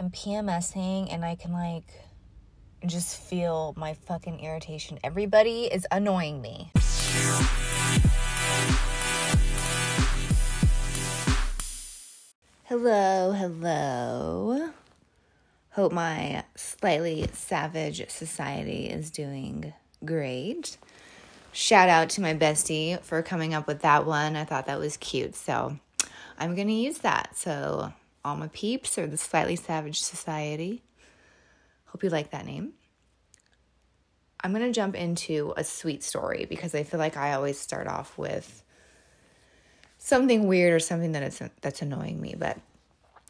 I'm PMSing and I can like just feel my fucking irritation. Everybody is annoying me. Hello, hello. Hope my slightly savage society is doing great. Shout out to my bestie for coming up with that one. I thought that was cute. So I'm going to use that. So, all my peeps or the slightly savage society. Hope you like that name. I'm going to jump into a sweet story because I feel like I always start off with something weird or something that is that's annoying me, but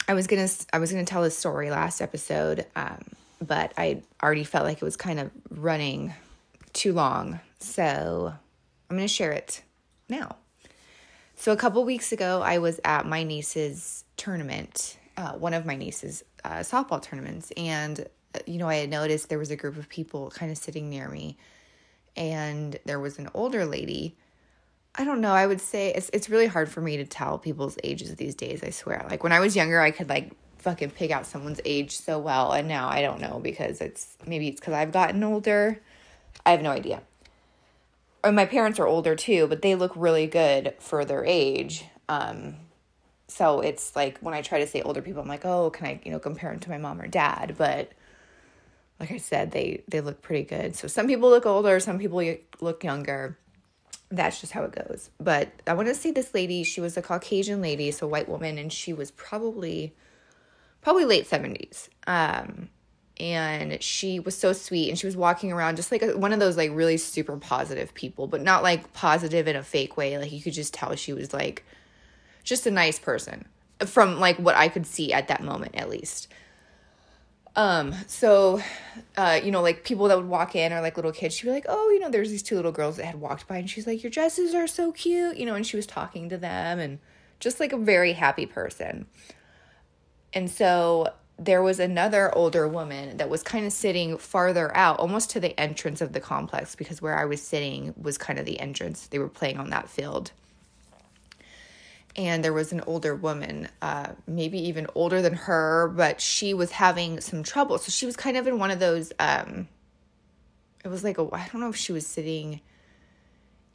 I was going to I was going to tell this story last episode, um, but I already felt like it was kind of running too long. So, I'm going to share it now. So, a couple weeks ago, I was at my niece's tournament, uh, one of my niece's uh, softball tournaments, and you know, I had noticed there was a group of people kind of sitting near me, and there was an older lady. I don't know. I would say it's it's really hard for me to tell people's ages these days. I swear. Like when I was younger, I could like fucking pick out someone's age so well, and now I don't know because it's maybe it's because I've gotten older. I have no idea. Or my parents are older too, but they look really good for their age. Um, so it's like when I try to say older people, I'm like, oh, can I, you know, compare them to my mom or dad? But like I said, they they look pretty good. So some people look older, some people look younger. That's just how it goes. But I want to see this lady. She was a Caucasian lady, so white woman, and she was probably probably late seventies. Um, and she was so sweet, and she was walking around just like a, one of those like really super positive people, but not like positive in a fake way. Like you could just tell she was like just a nice person from like what I could see at that moment, at least. Um, so, uh, you know, like people that would walk in or like little kids, she'd be like, oh, you know, there's these two little girls that had walked by and she's like, your dresses are so cute, you know, and she was talking to them and just like a very happy person. And so there was another older woman that was kind of sitting farther out, almost to the entrance of the complex, because where I was sitting was kind of the entrance. They were playing on that field and there was an older woman, uh, maybe even older than her, but she was having some trouble. So she was kind of in one of those. Um, it was like a I don't know if she was sitting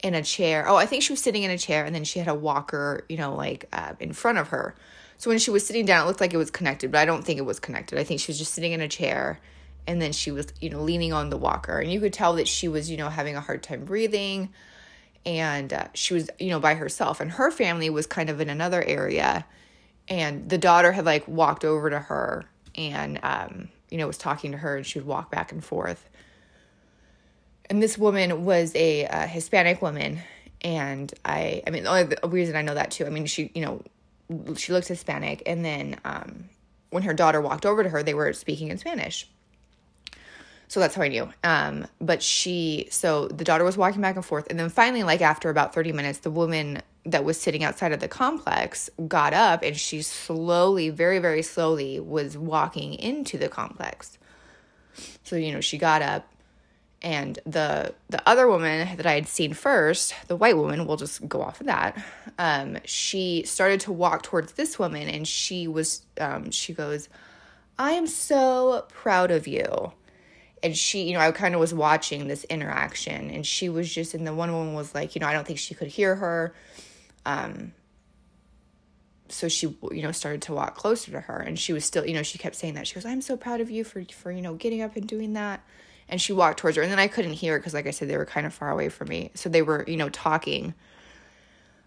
in a chair. Oh, I think she was sitting in a chair, and then she had a walker, you know, like uh, in front of her. So when she was sitting down, it looked like it was connected, but I don't think it was connected. I think she was just sitting in a chair, and then she was, you know, leaning on the walker, and you could tell that she was, you know, having a hard time breathing and uh, she was you know by herself and her family was kind of in another area and the daughter had like walked over to her and um, you know was talking to her and she would walk back and forth. And this woman was a, a hispanic woman and i i mean the only reason i know that too i mean she you know she looks hispanic and then um, when her daughter walked over to her they were speaking in spanish so that's how I knew. Um, but she, so the daughter was walking back and forth. And then finally, like after about 30 minutes, the woman that was sitting outside of the complex got up and she slowly, very, very slowly was walking into the complex. So, you know, she got up and the the other woman that I had seen first, the white woman, we'll just go off of that. Um, she started to walk towards this woman and she was um, she goes, I am so proud of you and she you know i kind of was watching this interaction and she was just and the one woman was like you know i don't think she could hear her. Um so she you know started to walk closer to her and she was still you know she kept saying that. She goes i'm so proud of you for for you know getting up and doing that. And she walked towards her and then i couldn't hear because like i said they were kind of far away from me. So they were you know talking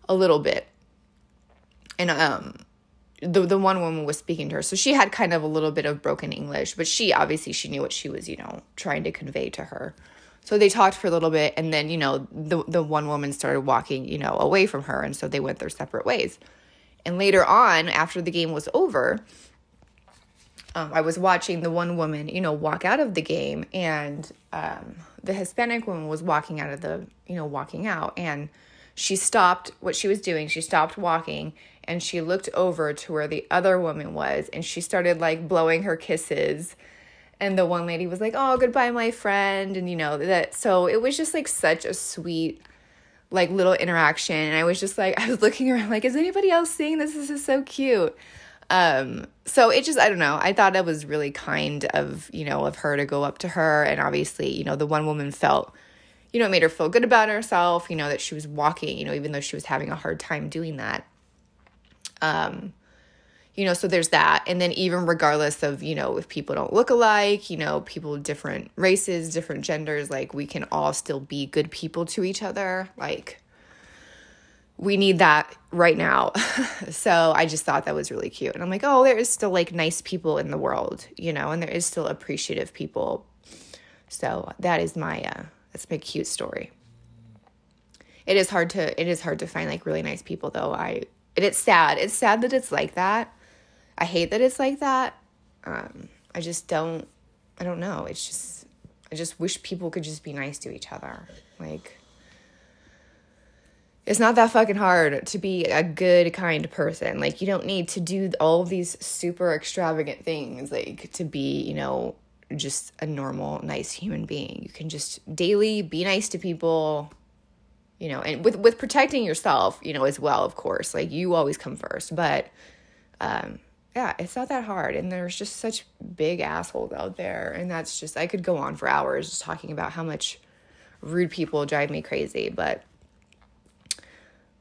a little bit. And um the the one woman was speaking to her. So she had kind of a little bit of broken english but she obviously she knew what she was you know trying to convey to her. So they talked for a little bit and then you know the the one woman started walking you know away from her and so they went their separate ways. And later on after the game was over um, i was watching the one woman you know walk out of the game and um, the hispanic woman was walking out of the you know walking out and she stopped what she was doing. She stopped walking and she looked over to where the other woman was and she started like blowing her kisses and the one lady was like oh goodbye my friend and you know that so it was just like such a sweet like little interaction and i was just like i was looking around like is anybody else seeing this this is so cute um, so it just, I don't know. I thought it was really kind of, you know, of her to go up to her. And obviously, you know, the one woman felt, you know, it made her feel good about herself, you know, that she was walking, you know, even though she was having a hard time doing that. Um, you know, so there's that. And then even regardless of, you know, if people don't look alike, you know, people different races, different genders, like we can all still be good people to each other. Like we need that right now. so I just thought that was really cute. And I'm like, oh, there is still like nice people in the world, you know, and there is still appreciative people. So that is my uh that's my cute story. It is hard to it is hard to find like really nice people though. I and it's sad. It's sad that it's like that. I hate that it's like that. Um I just don't I don't know. It's just I just wish people could just be nice to each other. Like it's not that fucking hard to be a good, kind person. Like, you don't need to do all these super extravagant things, like, to be, you know, just a normal, nice human being. You can just daily be nice to people, you know, and with, with protecting yourself, you know, as well, of course. Like, you always come first. But, um, yeah, it's not that hard. And there's just such big assholes out there. And that's just, I could go on for hours just talking about how much rude people drive me crazy. But,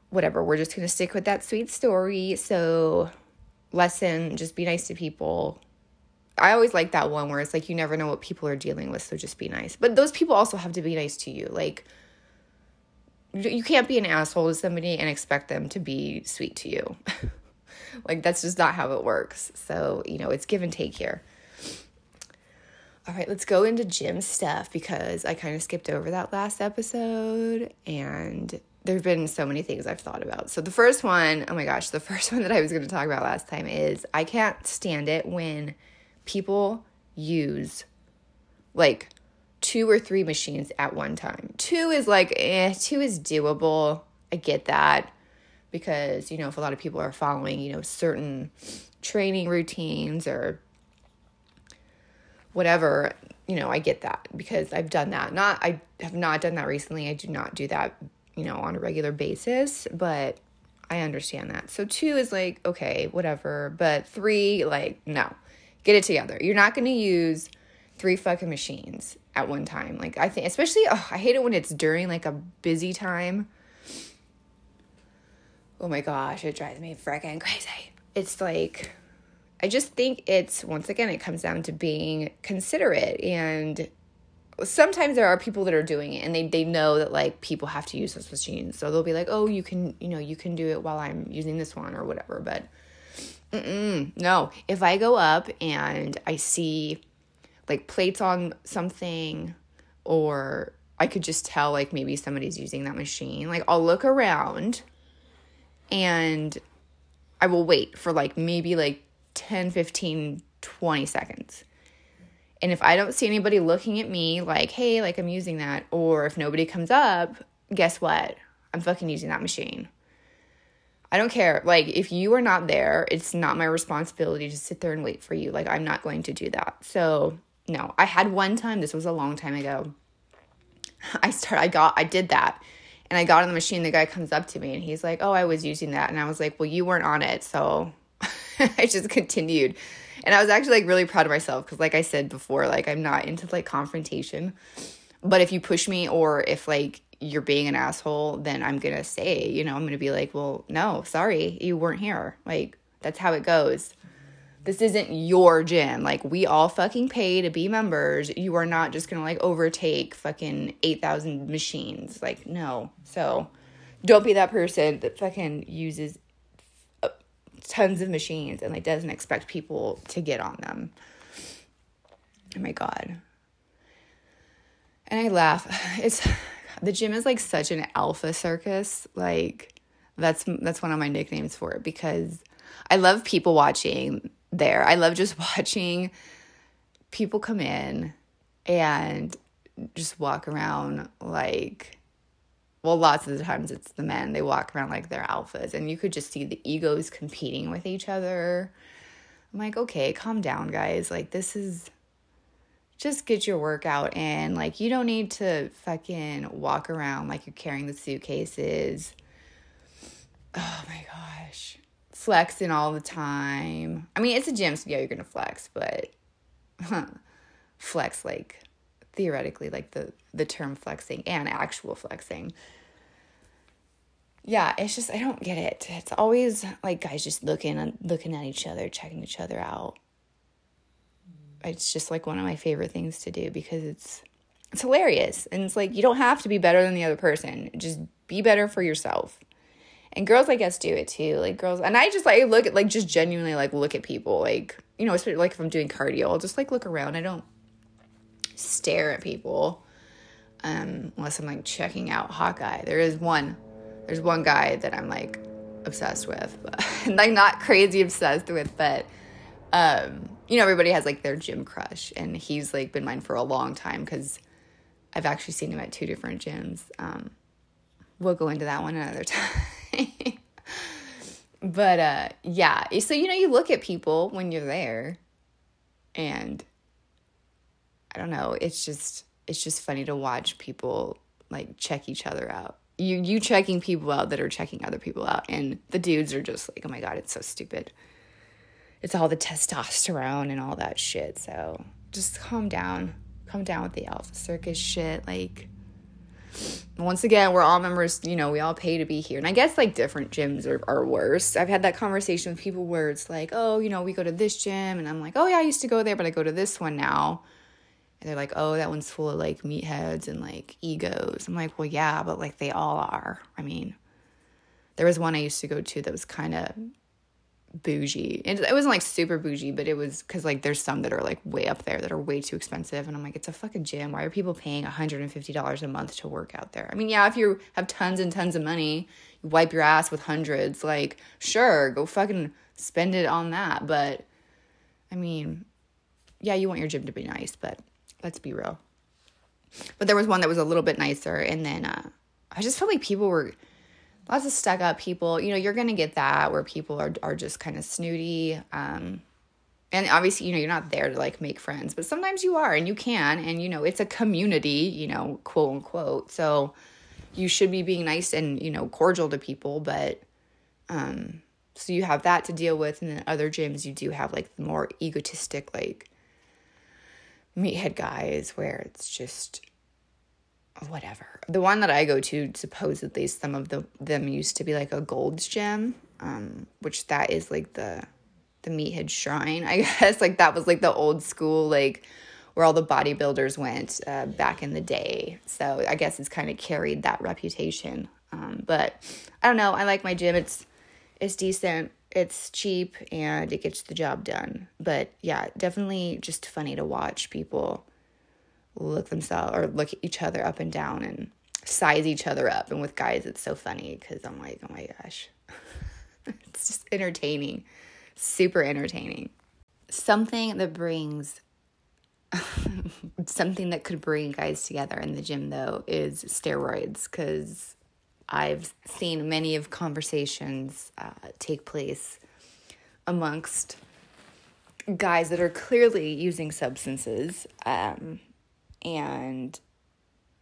whatever, we're just going to stick with that sweet story. So, lesson just be nice to people. I always like that one where it's like you never know what people are dealing with, so just be nice. But those people also have to be nice to you. Like, you can't be an asshole to somebody and expect them to be sweet to you. like, that's just not how it works. So, you know, it's give and take here. All right, let's go into gym stuff because I kind of skipped over that last episode and there have been so many things I've thought about. So the first one, oh my gosh, the first one that I was going to talk about last time is I can't stand it when people use like two or three machines at one time. Two is like, eh, two is doable. I get that because, you know, if a lot of people are following, you know, certain training routines or whatever, you know, I get that because I've done that. Not, I have not done that recently. I do not do that you know, on a regular basis, but I understand that. So two is like, okay, whatever. But three, like, no, get it together. You're not going to use three fucking machines at one time. Like, I think, especially, oh, I hate it when it's during like a busy time. Oh my gosh, it drives me freaking crazy. It's like, I just think it's, once again, it comes down to being considerate and sometimes there are people that are doing it and they, they know that like people have to use those machines so they'll be like oh you can you know you can do it while i'm using this one or whatever but no if i go up and i see like plates on something or i could just tell like maybe somebody's using that machine like i'll look around and i will wait for like maybe like 10 15 20 seconds and if I don't see anybody looking at me like, hey, like I'm using that, or if nobody comes up, guess what? I'm fucking using that machine. I don't care. Like, if you are not there, it's not my responsibility to sit there and wait for you. Like, I'm not going to do that. So, no, I had one time, this was a long time ago. I start I got, I did that. And I got on the machine. The guy comes up to me and he's like, oh, I was using that. And I was like, well, you weren't on it. So I just continued and I was actually like really proud of myself because like I said before, like I'm not into like confrontation. But if you push me or if like you're being an asshole, then I'm gonna say, you know, I'm gonna be like, well, no, sorry, you weren't here. Like that's how it goes. This isn't your gym. Like we all fucking pay to be members. You are not just gonna like overtake fucking eight thousand machines. Like no. So don't be that person that fucking uses uh, tons of machines and like doesn't expect people to get on them. Oh my god. And I laugh. It's the gym is like such an alpha circus. Like that's that's one of my nicknames for it because I love people watching there. I love just watching people come in and just walk around like well, lots of the times it's the men. They walk around like they're alphas, and you could just see the egos competing with each other. I'm like, okay, calm down, guys. Like, this is just get your workout in. Like, you don't need to fucking walk around like you're carrying the suitcases. Oh my gosh. Flexing all the time. I mean, it's a gym, so yeah, you're gonna flex, but huh, flex like theoretically, like the the term flexing and actual flexing. Yeah, it's just I don't get it. It's always like guys just looking looking at each other, checking each other out. It's just like one of my favorite things to do because it's it's hilarious and it's like you don't have to be better than the other person. Just be better for yourself and girls i guess do it too like girls and i just like look at like just genuinely like look at people like you know especially like if i'm doing cardio i'll just like look around. I don't stare at people um unless i'm like checking out hawkeye. There is one there's one guy that i'm like obsessed with but like not crazy obsessed with but um you know everybody has like their gym crush and he's like been mine for a long time because i've actually seen him at two different gyms um we'll go into that one another time but uh yeah, so you know you look at people when you're there and I don't know, it's just it's just funny to watch people like check each other out. You you checking people out that are checking other people out and the dudes are just like, "Oh my god, it's so stupid." It's all the testosterone and all that shit. So, just calm down. Calm down with the alpha circus shit like once again, we're all members, you know, we all pay to be here. And I guess like different gyms are, are worse. I've had that conversation with people where it's like, oh, you know, we go to this gym. And I'm like, oh, yeah, I used to go there, but I go to this one now. And they're like, oh, that one's full of like meatheads and like egos. I'm like, well, yeah, but like they all are. I mean, there was one I used to go to that was kind of bougie. It, it wasn't like super bougie, but it was because like there's some that are like way up there that are way too expensive. And I'm like, it's a fucking gym. Why are people paying $150 a month to work out there? I mean, yeah, if you have tons and tons of money, you wipe your ass with hundreds, like, sure, go fucking spend it on that. But I mean, yeah, you want your gym to be nice, but let's be real. But there was one that was a little bit nicer. And then uh, I just felt like people were lots of stuck up people. You know, you're gonna get that where people are are just kind of snooty. Um, and obviously, you know, you're not there to like make friends, but sometimes you are, and you can. And you know, it's a community, you know, quote unquote. So you should be being nice and you know cordial to people, but um, so you have that to deal with, and then other gyms you do have like the more egotistic like meathead guys where it's just whatever. The one that I go to, supposedly some of the them used to be like a Gold's Gym, um, which that is like the the meathead shrine, I guess. Like that was like the old school, like where all the bodybuilders went uh, back in the day. So I guess it's kind of carried that reputation. Um, but I don't know. I like my gym. It's it's decent. It's cheap and it gets the job done. But yeah, definitely just funny to watch people look themselves or look at each other up and down and size each other up. And with guys, it's so funny because I'm like, oh my gosh, it's just entertaining, super entertaining. Something that brings something that could bring guys together in the gym though is steroids because I've seen many of conversations uh, take place amongst guys that are clearly using substances um, and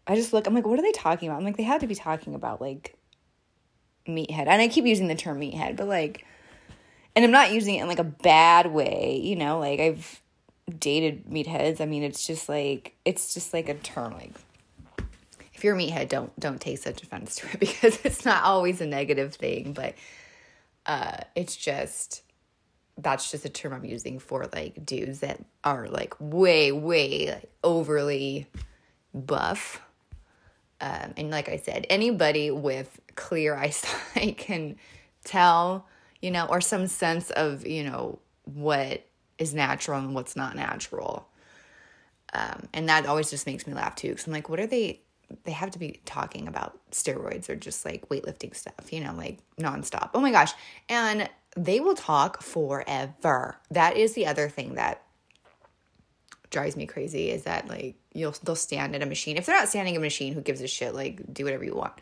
I just look, I'm like, what are they talking about? I'm like, they had to be talking about like meathead. And I keep using the term meathead, but like, and I'm not using it in like a bad way, you know, like I've dated meatheads. I mean, it's just like, it's just like a term. Like, if you're a meathead, don't, don't take such offense to it because it's not always a negative thing, but uh, it's just, that's just a term I'm using for like dudes that are like way, way like, overly buff. Um, and like I said, anybody with clear eyesight can tell, you know, or some sense of, you know, what is natural and what's not natural. Um, and that always just makes me laugh too. Cause I'm like, what are they? They have to be talking about steroids or just like weightlifting stuff, you know, like nonstop. Oh my gosh. And they will talk forever. That is the other thing that drives me crazy is that like you'll they'll stand at a machine. If they're not standing at a machine, who gives a shit? Like do whatever you want.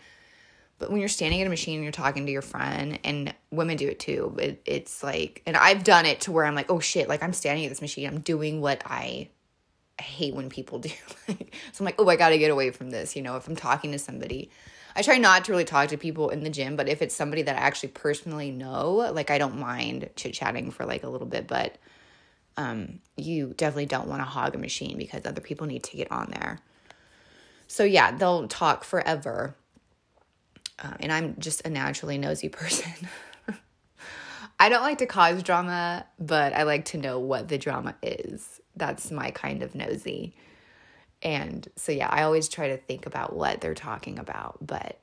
But when you're standing at a machine and you're talking to your friend, and women do it too, it, it's like, and I've done it to where I'm like, oh shit, like I'm standing at this machine, I'm doing what I, I hate when people do. so I'm like, oh, I got to get away from this. You know, if I'm talking to somebody, I try not to really talk to people in the gym, but if it's somebody that I actually personally know, like I don't mind chit chatting for like a little bit, but um, you definitely don't want to hog a machine because other people need to get on there. So yeah, they'll talk forever. Uh, and I'm just a naturally nosy person. I don't like to cause drama, but I like to know what the drama is. That's my kind of nosy. And so, yeah, I always try to think about what they're talking about. But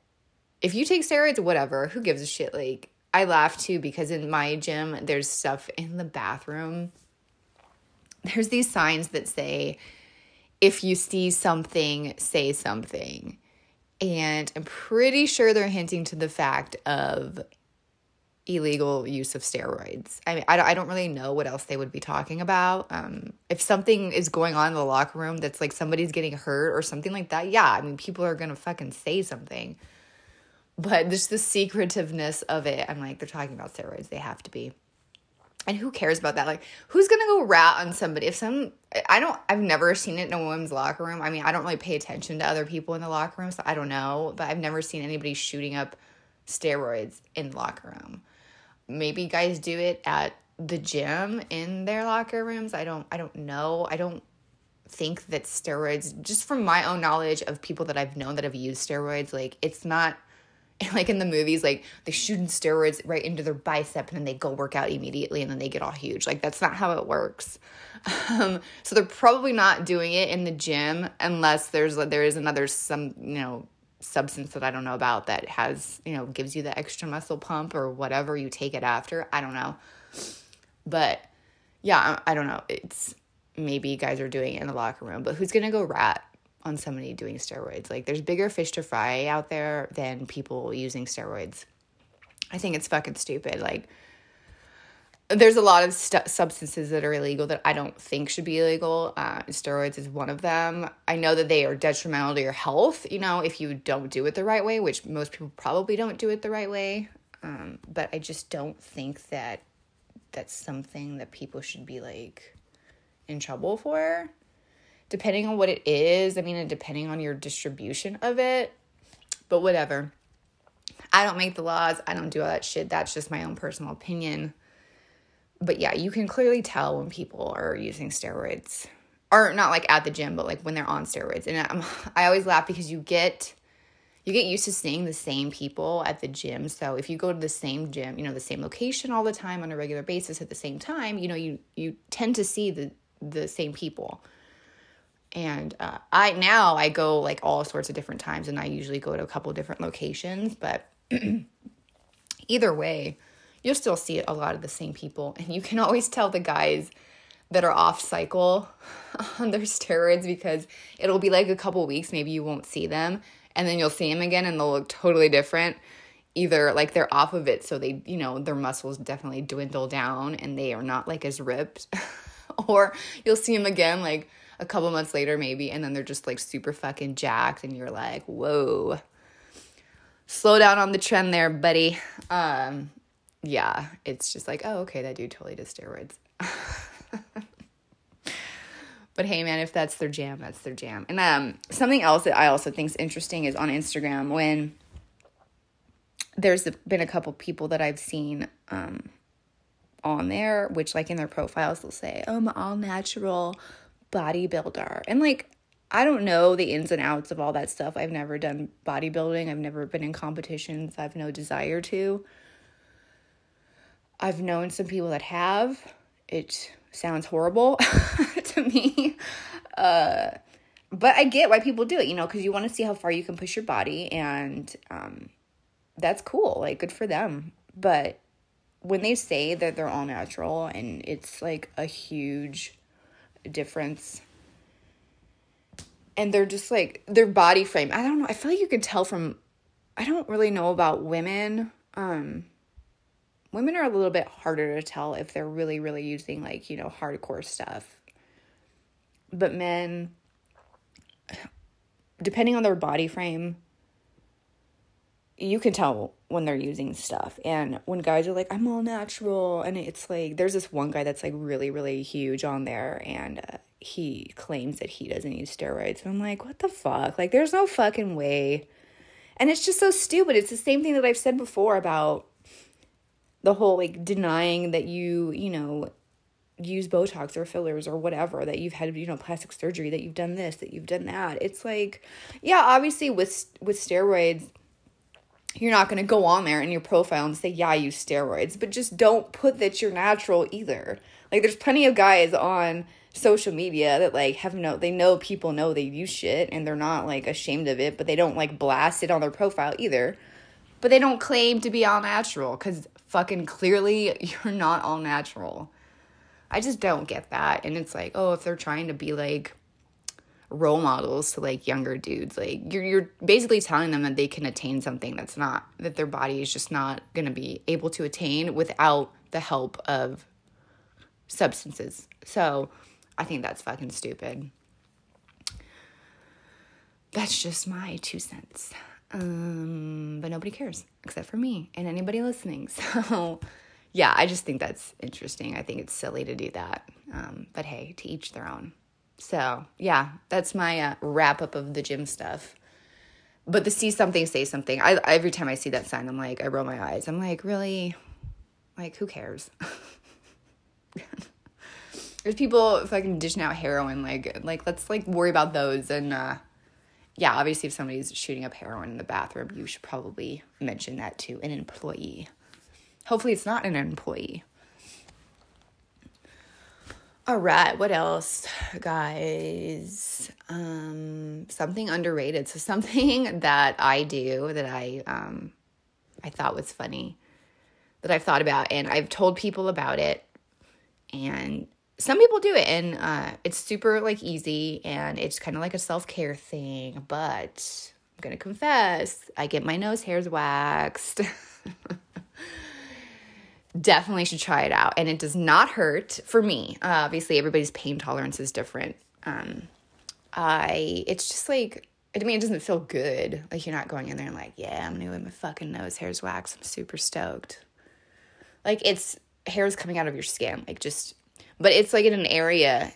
if you take steroids, whatever, who gives a shit? Like, I laugh too because in my gym, there's stuff in the bathroom. There's these signs that say, if you see something, say something. And I'm pretty sure they're hinting to the fact of illegal use of steroids. I mean, I don't, I don't really know what else they would be talking about. Um, if something is going on in the locker room that's like somebody's getting hurt or something like that, yeah, I mean, people are gonna fucking say something. But just the secretiveness of it, I'm like, they're talking about steroids. They have to be. And who cares about that? Like, who's gonna go rat on somebody? If some, I don't, I've never seen it in a women's locker room. I mean, I don't really pay attention to other people in the locker room, so I don't know. But I've never seen anybody shooting up steroids in the locker room maybe guys do it at the gym in their locker rooms. I don't I don't know. I don't think that steroids just from my own knowledge of people that I've known that have used steroids like it's not like in the movies like they shoot in steroids right into their bicep and then they go work out immediately and then they get all huge like that's not how it works um, so they're probably not doing it in the gym unless there's there is another some you know substance that I don't know about that has, you know, gives you the extra muscle pump or whatever you take it after. I don't know. But yeah, I, I don't know. It's maybe guys are doing it in the locker room, but who's going to go rat on somebody doing steroids? Like there's bigger fish to fry out there than people using steroids. I think it's fucking stupid. Like there's a lot of st- substances that are illegal that I don't think should be illegal. Uh, steroids is one of them. I know that they are detrimental to your health, you know, if you don't do it the right way, which most people probably don't do it the right way. Um, but I just don't think that that's something that people should be like in trouble for. Depending on what it is, I mean, depending on your distribution of it, but whatever. I don't make the laws. I don't do all that shit. That's just my own personal opinion but yeah, you can clearly tell when people are using steroids or not like at the gym, but like when they're on steroids. And I'm, I always laugh because you get you get used to seeing the same people at the gym. So if you go to the same gym, you know, the same location all the time on a regular basis at the same time, you know, you you tend to see the the same people. And uh, I now I go like all sorts of different times, and I usually go to a couple different locations. But either way, you'll still see a lot of the same people. And you can always tell the guys that are off cycle on their steroids because it'll be like a couple weeks, maybe you won't see them. And then you'll see them again and they'll look totally different. Either like they're off of it, so they, you know, their muscles definitely dwindle down and they are not like as ripped. or you'll see them again like a couple months later, maybe, and then they're just like super fucking jacked, and you're like, whoa, slow down on the trend there, buddy. Um, yeah, it's just like, oh, okay, that dude totally does steroids. but hey, man, if that's their jam, that's their jam. And um, something else that I also think is interesting is on Instagram when there's been a couple people that I've seen um, on there, which like in their profiles they'll say, oh, I'm all natural bodybuilder. And like, I don't know the ins and outs of all that stuff. I've never done bodybuilding. I've never been in competitions. I've no desire to. I've known some people that have. It sounds horrible to me. Uh, but I get why people do it, you know, because you want to see how far you can push your body, and um, that's cool. Like, good for them. But when they say that they're all natural and it's like a huge difference, and they're just like their body frame, I don't know. I feel like you can tell from, I don't really know about women. Um, women are a little bit harder to tell if they're really, really using like, you know, hardcore stuff. But men, depending on their body frame, you can tell when they're using stuff. And when guys are like, I'm all natural, and it's like, there's this one guy that's like really, really huge on there, and uh, he claims that he doesn't use steroids. And I'm like, what the fuck? Like, there's no fucking way And it's just so stupid. It's the same thing that I've said before about the whole like denying that you, you know, use Botox or fillers or whatever, that you've had, you know, plastic surgery, that you've done this, that you've done that. It's like, yeah, obviously with with steroids, you're not going to go on there in your profile and say, yeah, I use steroids, but just don't put that you're natural either. Like, there's plenty of guys on social media that like have no they know people know they use shit and they're not like ashamed of it but they don't like blast it on their profile either but they don't claim to be all natural because fucking clearly you're not all natural i just don't get that and it's like oh if they're trying to be like role models to like younger dudes like you're you're basically telling them that they can attain something that's not that their body is just not going to be able to attain without the help of substances so I think that's fucking stupid. That's just my two cents. Um, but nobody cares except for me and anybody listening. So, yeah, I just think that's interesting. I think it's silly to do that. Um, but hey, to each their own. So, yeah, that's my uh, wrap up of the gym stuff. But the see something, say something. I every time I see that sign, I'm like, I roll my eyes. I'm like, really? Like, who cares? There's people fucking dishing out heroin. Like, like let's like worry about those. And uh, yeah, obviously, if somebody's shooting up heroin in the bathroom, you should probably mention that to an employee. Hopefully, it's not an employee. All right, what else, guys? Um, something underrated. So something that I do that I um, I thought was funny that I've thought about, and I've told people about it, and some people do it and uh, it's super like easy and it's kind of like a self-care thing but i'm gonna confess i get my nose hairs waxed definitely should try it out and it does not hurt for me uh, obviously everybody's pain tolerance is different um, i it's just like I mean, it doesn't feel good. Like you're not going in there and like, yeah, I'm gonna get my fucking nose hairs waxed. I'm super stoked. Like it's hairs coming out of your skin. Like just but it's like in an area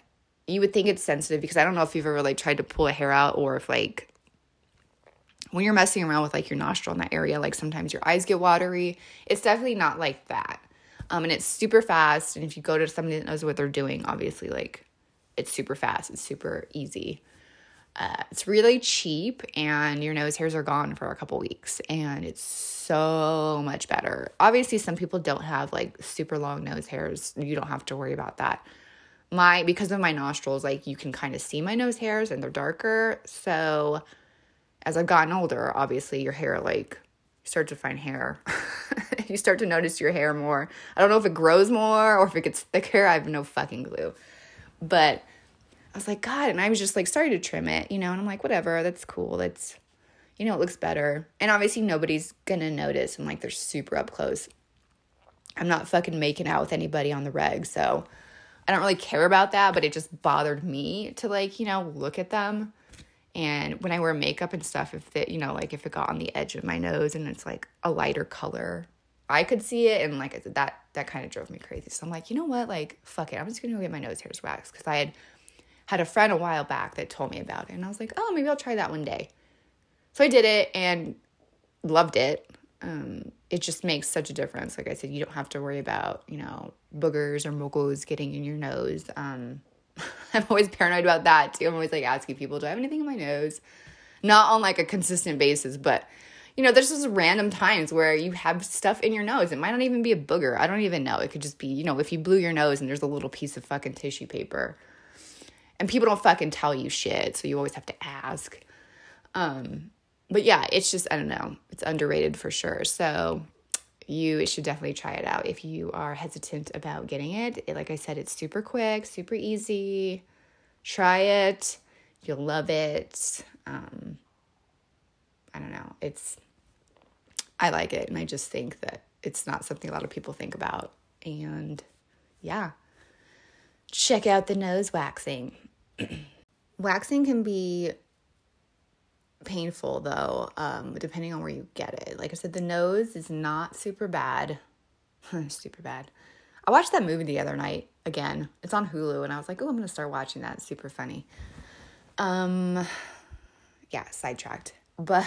you would think it's sensitive because I don't know if you've ever like tried to pull a hair out or if like when you're messing around with like your nostril in that area, like sometimes your eyes get watery. It's definitely not like that. Um, and it's super fast. And if you go to somebody that knows what they're doing, obviously, like it's super fast, it's super easy. Uh, it's really cheap, and your nose hairs are gone for a couple weeks, and it's so much better. Obviously, some people don't have like super long nose hairs. You don't have to worry about that. My because of my nostrils, like you can kind of see my nose hairs and they're darker. So as I've gotten older, obviously your hair like you start to find hair. you start to notice your hair more. I don't know if it grows more or if it gets thicker. I have no fucking clue. But I was like, God, and I was just like starting to trim it, you know, and I'm like, whatever, that's cool. That's, you know, it looks better. And obviously nobody's gonna notice. And like they're super up close. I'm not fucking making out with anybody on the reg, so I don't really care about that, but it just bothered me to like, you know, look at them. And when I wear makeup and stuff, if it, you know, like if it got on the edge of my nose and it's like a lighter color, I could see it. And like I said, that that kind of drove me crazy. So I'm like, you know what? Like, fuck it. I'm just gonna go get my nose hairs waxed because I had had a friend a while back that told me about it. And I was like, oh, maybe I'll try that one day. So I did it and loved it. Um, it just makes such a difference. Like I said, you don't have to worry about, you know, boogers or moles getting in your nose. Um, I'm always paranoid about that too. I'm always like asking people, do I have anything in my nose? Not on like a consistent basis, but you know, there's just random times where you have stuff in your nose. It might not even be a booger. I don't even know. It could just be, you know, if you blew your nose and there's a little piece of fucking tissue paper and people don't fucking tell you shit, so you always have to ask. Um, but yeah, it's just I don't know, it's underrated for sure. So you should definitely try it out if you are hesitant about getting it. it like I said, it's super quick, super easy. Try it, you'll love it. Um, I don't know, it's I like it, and I just think that it's not something a lot of people think about, and yeah check out the nose waxing. waxing can be painful though, um, depending on where you get it. Like I said, the nose is not super bad. super bad. I watched that movie the other night again. It's on Hulu, and I was like, oh, I'm gonna start watching that. It's super funny. Um, yeah, sidetracked, but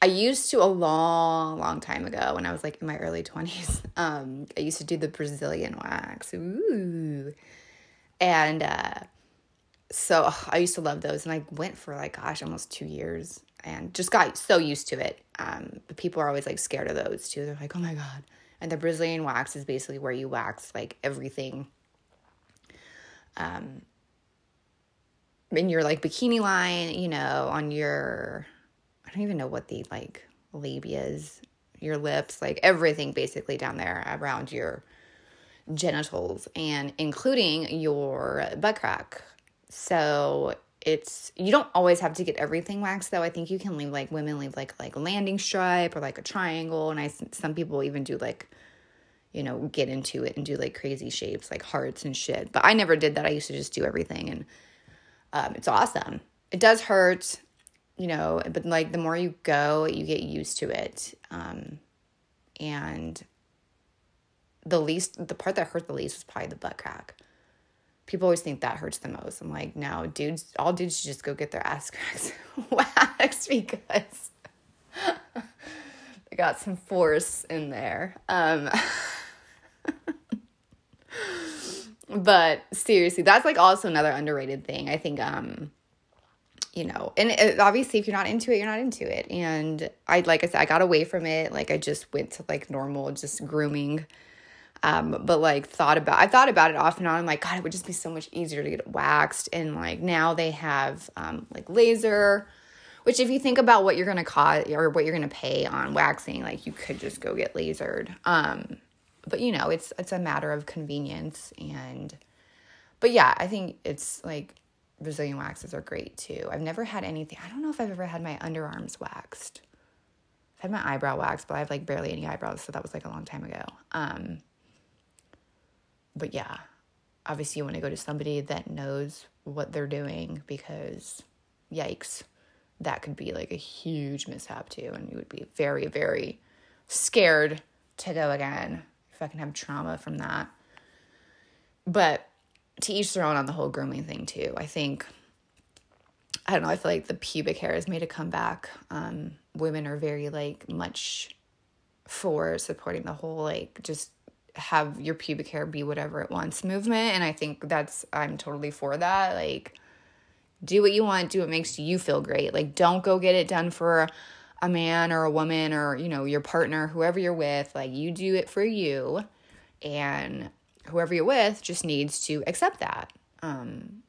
I used to a long, long time ago when I was like in my early 20s. Um, I used to do the Brazilian wax. Ooh. And uh, so I used to love those. And I went for like, gosh, almost two years and just got so used to it. Um, but people are always like scared of those too. They're like, oh my God. And the Brazilian wax is basically where you wax like everything. Um, in your like bikini line, you know, on your I don't even know what the like labias, your lips, like everything basically down there around your genitals and including your butt crack. So it's you don't always have to get everything waxed though. I think you can leave like women leave like like landing stripe or like a triangle and I some people even do like you know get into it and do like crazy shapes like hearts and shit. But I never did that. I used to just do everything and um, it's awesome. It does hurt you know, but like the more you go, you get used to it. Um, and the least, the part that hurt the least was probably the butt crack. People always think that hurts the most. I'm like, no, dudes, all dudes should just go get their ass cracks waxed because they got some force in there. Um, but seriously, that's like also another underrated thing. I think um you know, and it, obviously if you're not into it, you're not into it. And I, like I said, I got away from it. Like I just went to like normal, just grooming. Um, but like thought about, I thought about it off and on. I'm like, God, it would just be so much easier to get waxed. And like now they have um, like laser, which if you think about what you're to cost or what you're to pay on waxing, like you could just go get lasered. Um, but you know, it's, it's a matter of convenience and, but yeah, I think it's like Brazilian waxes are great too. I've never had anything. I don't know if I've ever had my underarms waxed. I've had my eyebrow waxed, but I have like barely any eyebrows, so that was like a long time ago. Um, but yeah, obviously you want to go to somebody that knows what they're doing because yikes, that could be like a huge mishap too, and you would be very, very scared to go again if I can have trauma from that. But to each their own on the whole grooming thing too. I think I don't know, I feel like the pubic hair has made a comeback. Um, women are very like much for supporting the whole like just have your pubic hair be whatever it wants movement and I think that's I'm totally for that. Like do what you want, do what makes you feel great. Like don't go get it done for a man or a woman or you know your partner, whoever you're with. Like you do it for you and whoever you're with just needs to accept that. Um,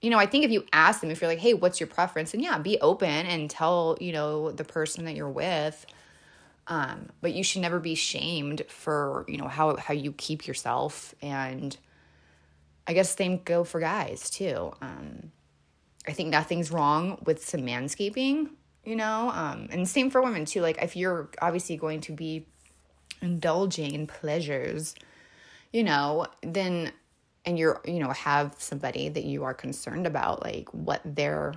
you know, I think if you ask them, if you're like, hey, what's your preference? And yeah, be open and tell, you know, the person that you're with. Um, but you should never be shamed for, you know, how, how you keep yourself. And I guess same go for guys too. Um, I think nothing's wrong with some manscaping, you know, um, and same for women too. Like if you're obviously going to be indulging in pleasures, you know, then and you're, you know, have somebody that you are concerned about like what they're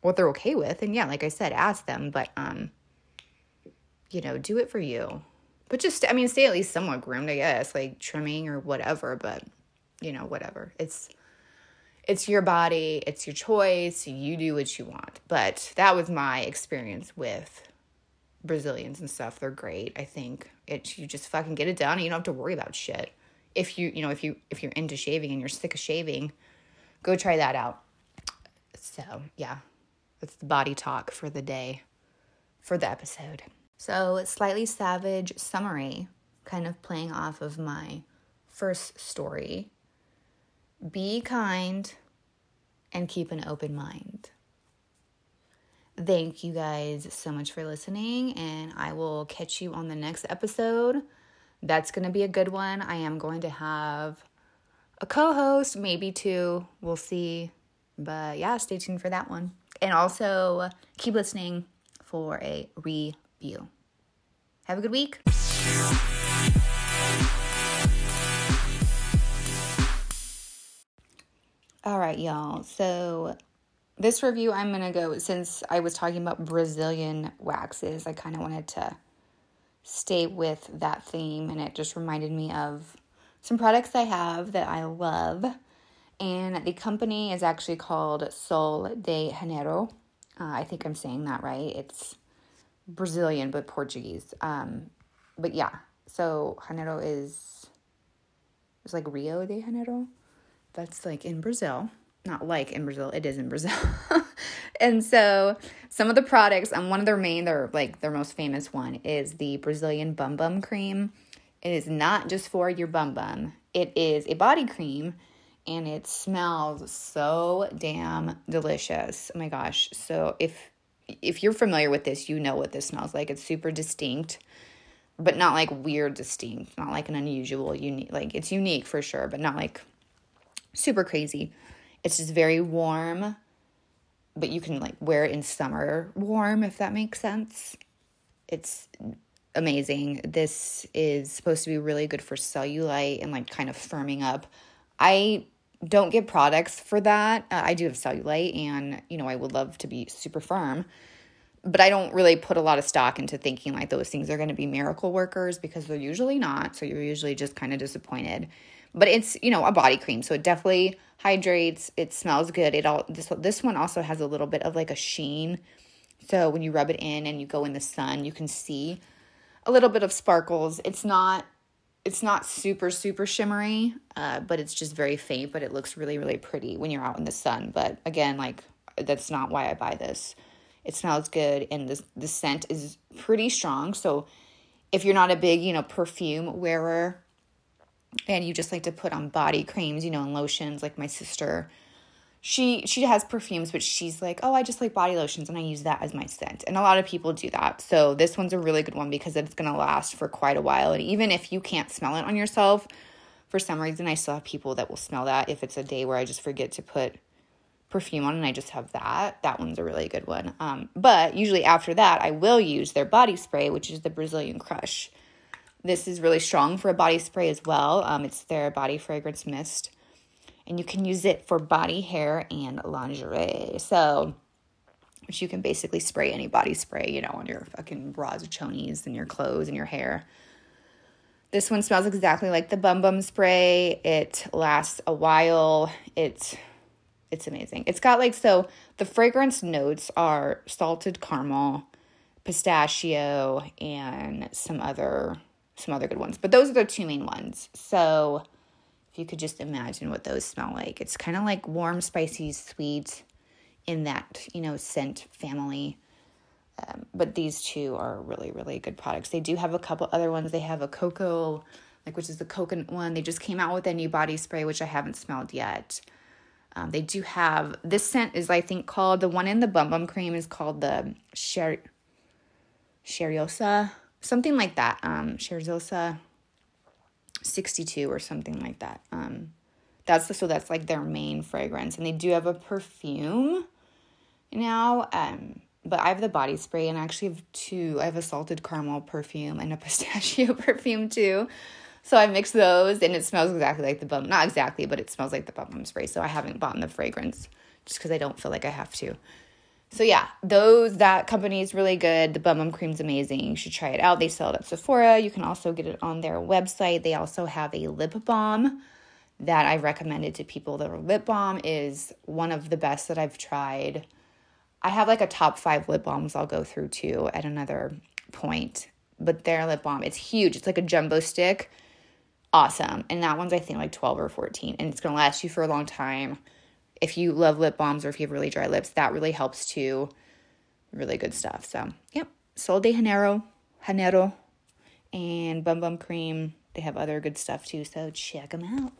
what they're okay with. And yeah, like I said, ask them, but um you know, do it for you. But just I mean, stay at least somewhat groomed, I guess, like trimming or whatever, but you know, whatever. It's it's your body, it's your choice, you do what you want. But that was my experience with Brazilians and stuff. They're great. I think it you just fucking get it done and you don't have to worry about shit if you you know if you if you're into shaving and you're sick of shaving go try that out. So yeah that's the body talk for the day for the episode. So slightly savage summary kind of playing off of my first story. Be kind and keep an open mind. Thank you guys so much for listening and i will catch you on the next episode that's going to be a good one. I am going to have a co host, maybe two. We'll see. But yeah, stay tuned for that one. And also keep listening for a review. Have a good week. All right, y'all. So, this review, I'm going to go, since I was talking about Brazilian waxes, I kind of wanted to stay with that theme and it just reminded me of some products I have that I love. And the company is actually called Sol de Janeiro. Uh, I think I'm saying that right. It's Brazilian, but Portuguese. Um, but yeah, so Janeiro is it's like Rio de Janeiro. That's like in Brazil. Not like in Brazil, it is in Brazil. and so some of the products, and um, one of their main, their like their most famous one is the Brazilian Bum Bum Cream. It is not just for your bum bum. It is a body cream and it smells so damn delicious. Oh my gosh. So if if you're familiar with this, you know what this smells like. It's super distinct, but not like weird distinct, not like an unusual unique like it's unique for sure, but not like super crazy. It's just very warm, but you can like wear it in summer warm if that makes sense. It's amazing. This is supposed to be really good for cellulite and like kind of firming up. I don't get products for that. Uh, I do have cellulite and, you know, I would love to be super firm. But I don't really put a lot of stock into thinking like those things are going to be miracle workers because they're usually not. So you're usually just kind of disappointed. But it's, you know, a body cream. So it definitely hydrates. It smells good. It all this this one also has a little bit of like a sheen. So when you rub it in and you go in the sun, you can see a little bit of sparkles. It's not it's not super super shimmery uh, but it's just very faint but it looks really really pretty when you're out in the sun but again like that's not why i buy this it smells good and the, the scent is pretty strong so if you're not a big you know perfume wearer and you just like to put on body creams you know and lotions like my sister she she has perfumes but she's like oh i just like body lotions and i use that as my scent. And a lot of people do that. So this one's a really good one because it's to last for quite a while. And even if you can't smell it on yourself for some reason i still have people that will smell that. If it's a day where i just forget to put perfume on and i just have that that one's a really good one. Um, but usually after that i will use their body spray which is the brazilian crush this is really strong for a body spray as well um, it's their body fragrance mist and you can use it for body, hair, and lingerie. So, which you can basically spray any body spray, you know, on your fucking bras or chonies and your clothes and your hair. This one smells exactly like the Bum Bum spray. It lasts a while. It's it's amazing. It's got like so the fragrance notes are salted caramel, pistachio, and some other some other good ones. But those are the two main ones. So if you could just imagine what those smell like. It's kind of like warm, spicy, sweet in that, you know, scent family. Um, but these two are really, really good products. They do have a couple other ones. They have a cocoa, like which is the coconut one. They just came out with a new body spray, which I haven't smelled yet. Um, they do have this scent is I think called the one in the bum bum cream is called the Sher Cheirosa, something like that. Um, Cheirosa 62 or something like that. Um, that's so that's like their main fragrance, and they do have a perfume now. Um, but I have the body spray, and I actually have two. I have a salted caramel perfume and a pistachio perfume too. So I mix those, and it smells exactly like the bum. Not exactly, but it smells like the bum spray. So I haven't bought the fragrance just because I don't feel like I have to. So yeah, those that company is really good. The Bum Bum Cream's amazing. You should try it out. They sell it at Sephora. You can also get it on their website. They also have a lip balm that I recommended to people. The lip balm is one of the best that I've tried. I have like a top five lip balms I'll go through too at another point. But their lip balm, it's huge. It's like a jumbo stick. Awesome. And that one's I think like 12 or 14. And it's gonna last you for a long time if you love lip balms or if you have really dry lips, that really helps too. Really good stuff. So, yep. Sol de Janeiro, Janeiro, and Bum Bum Cream. They have other good stuff too, so check them out.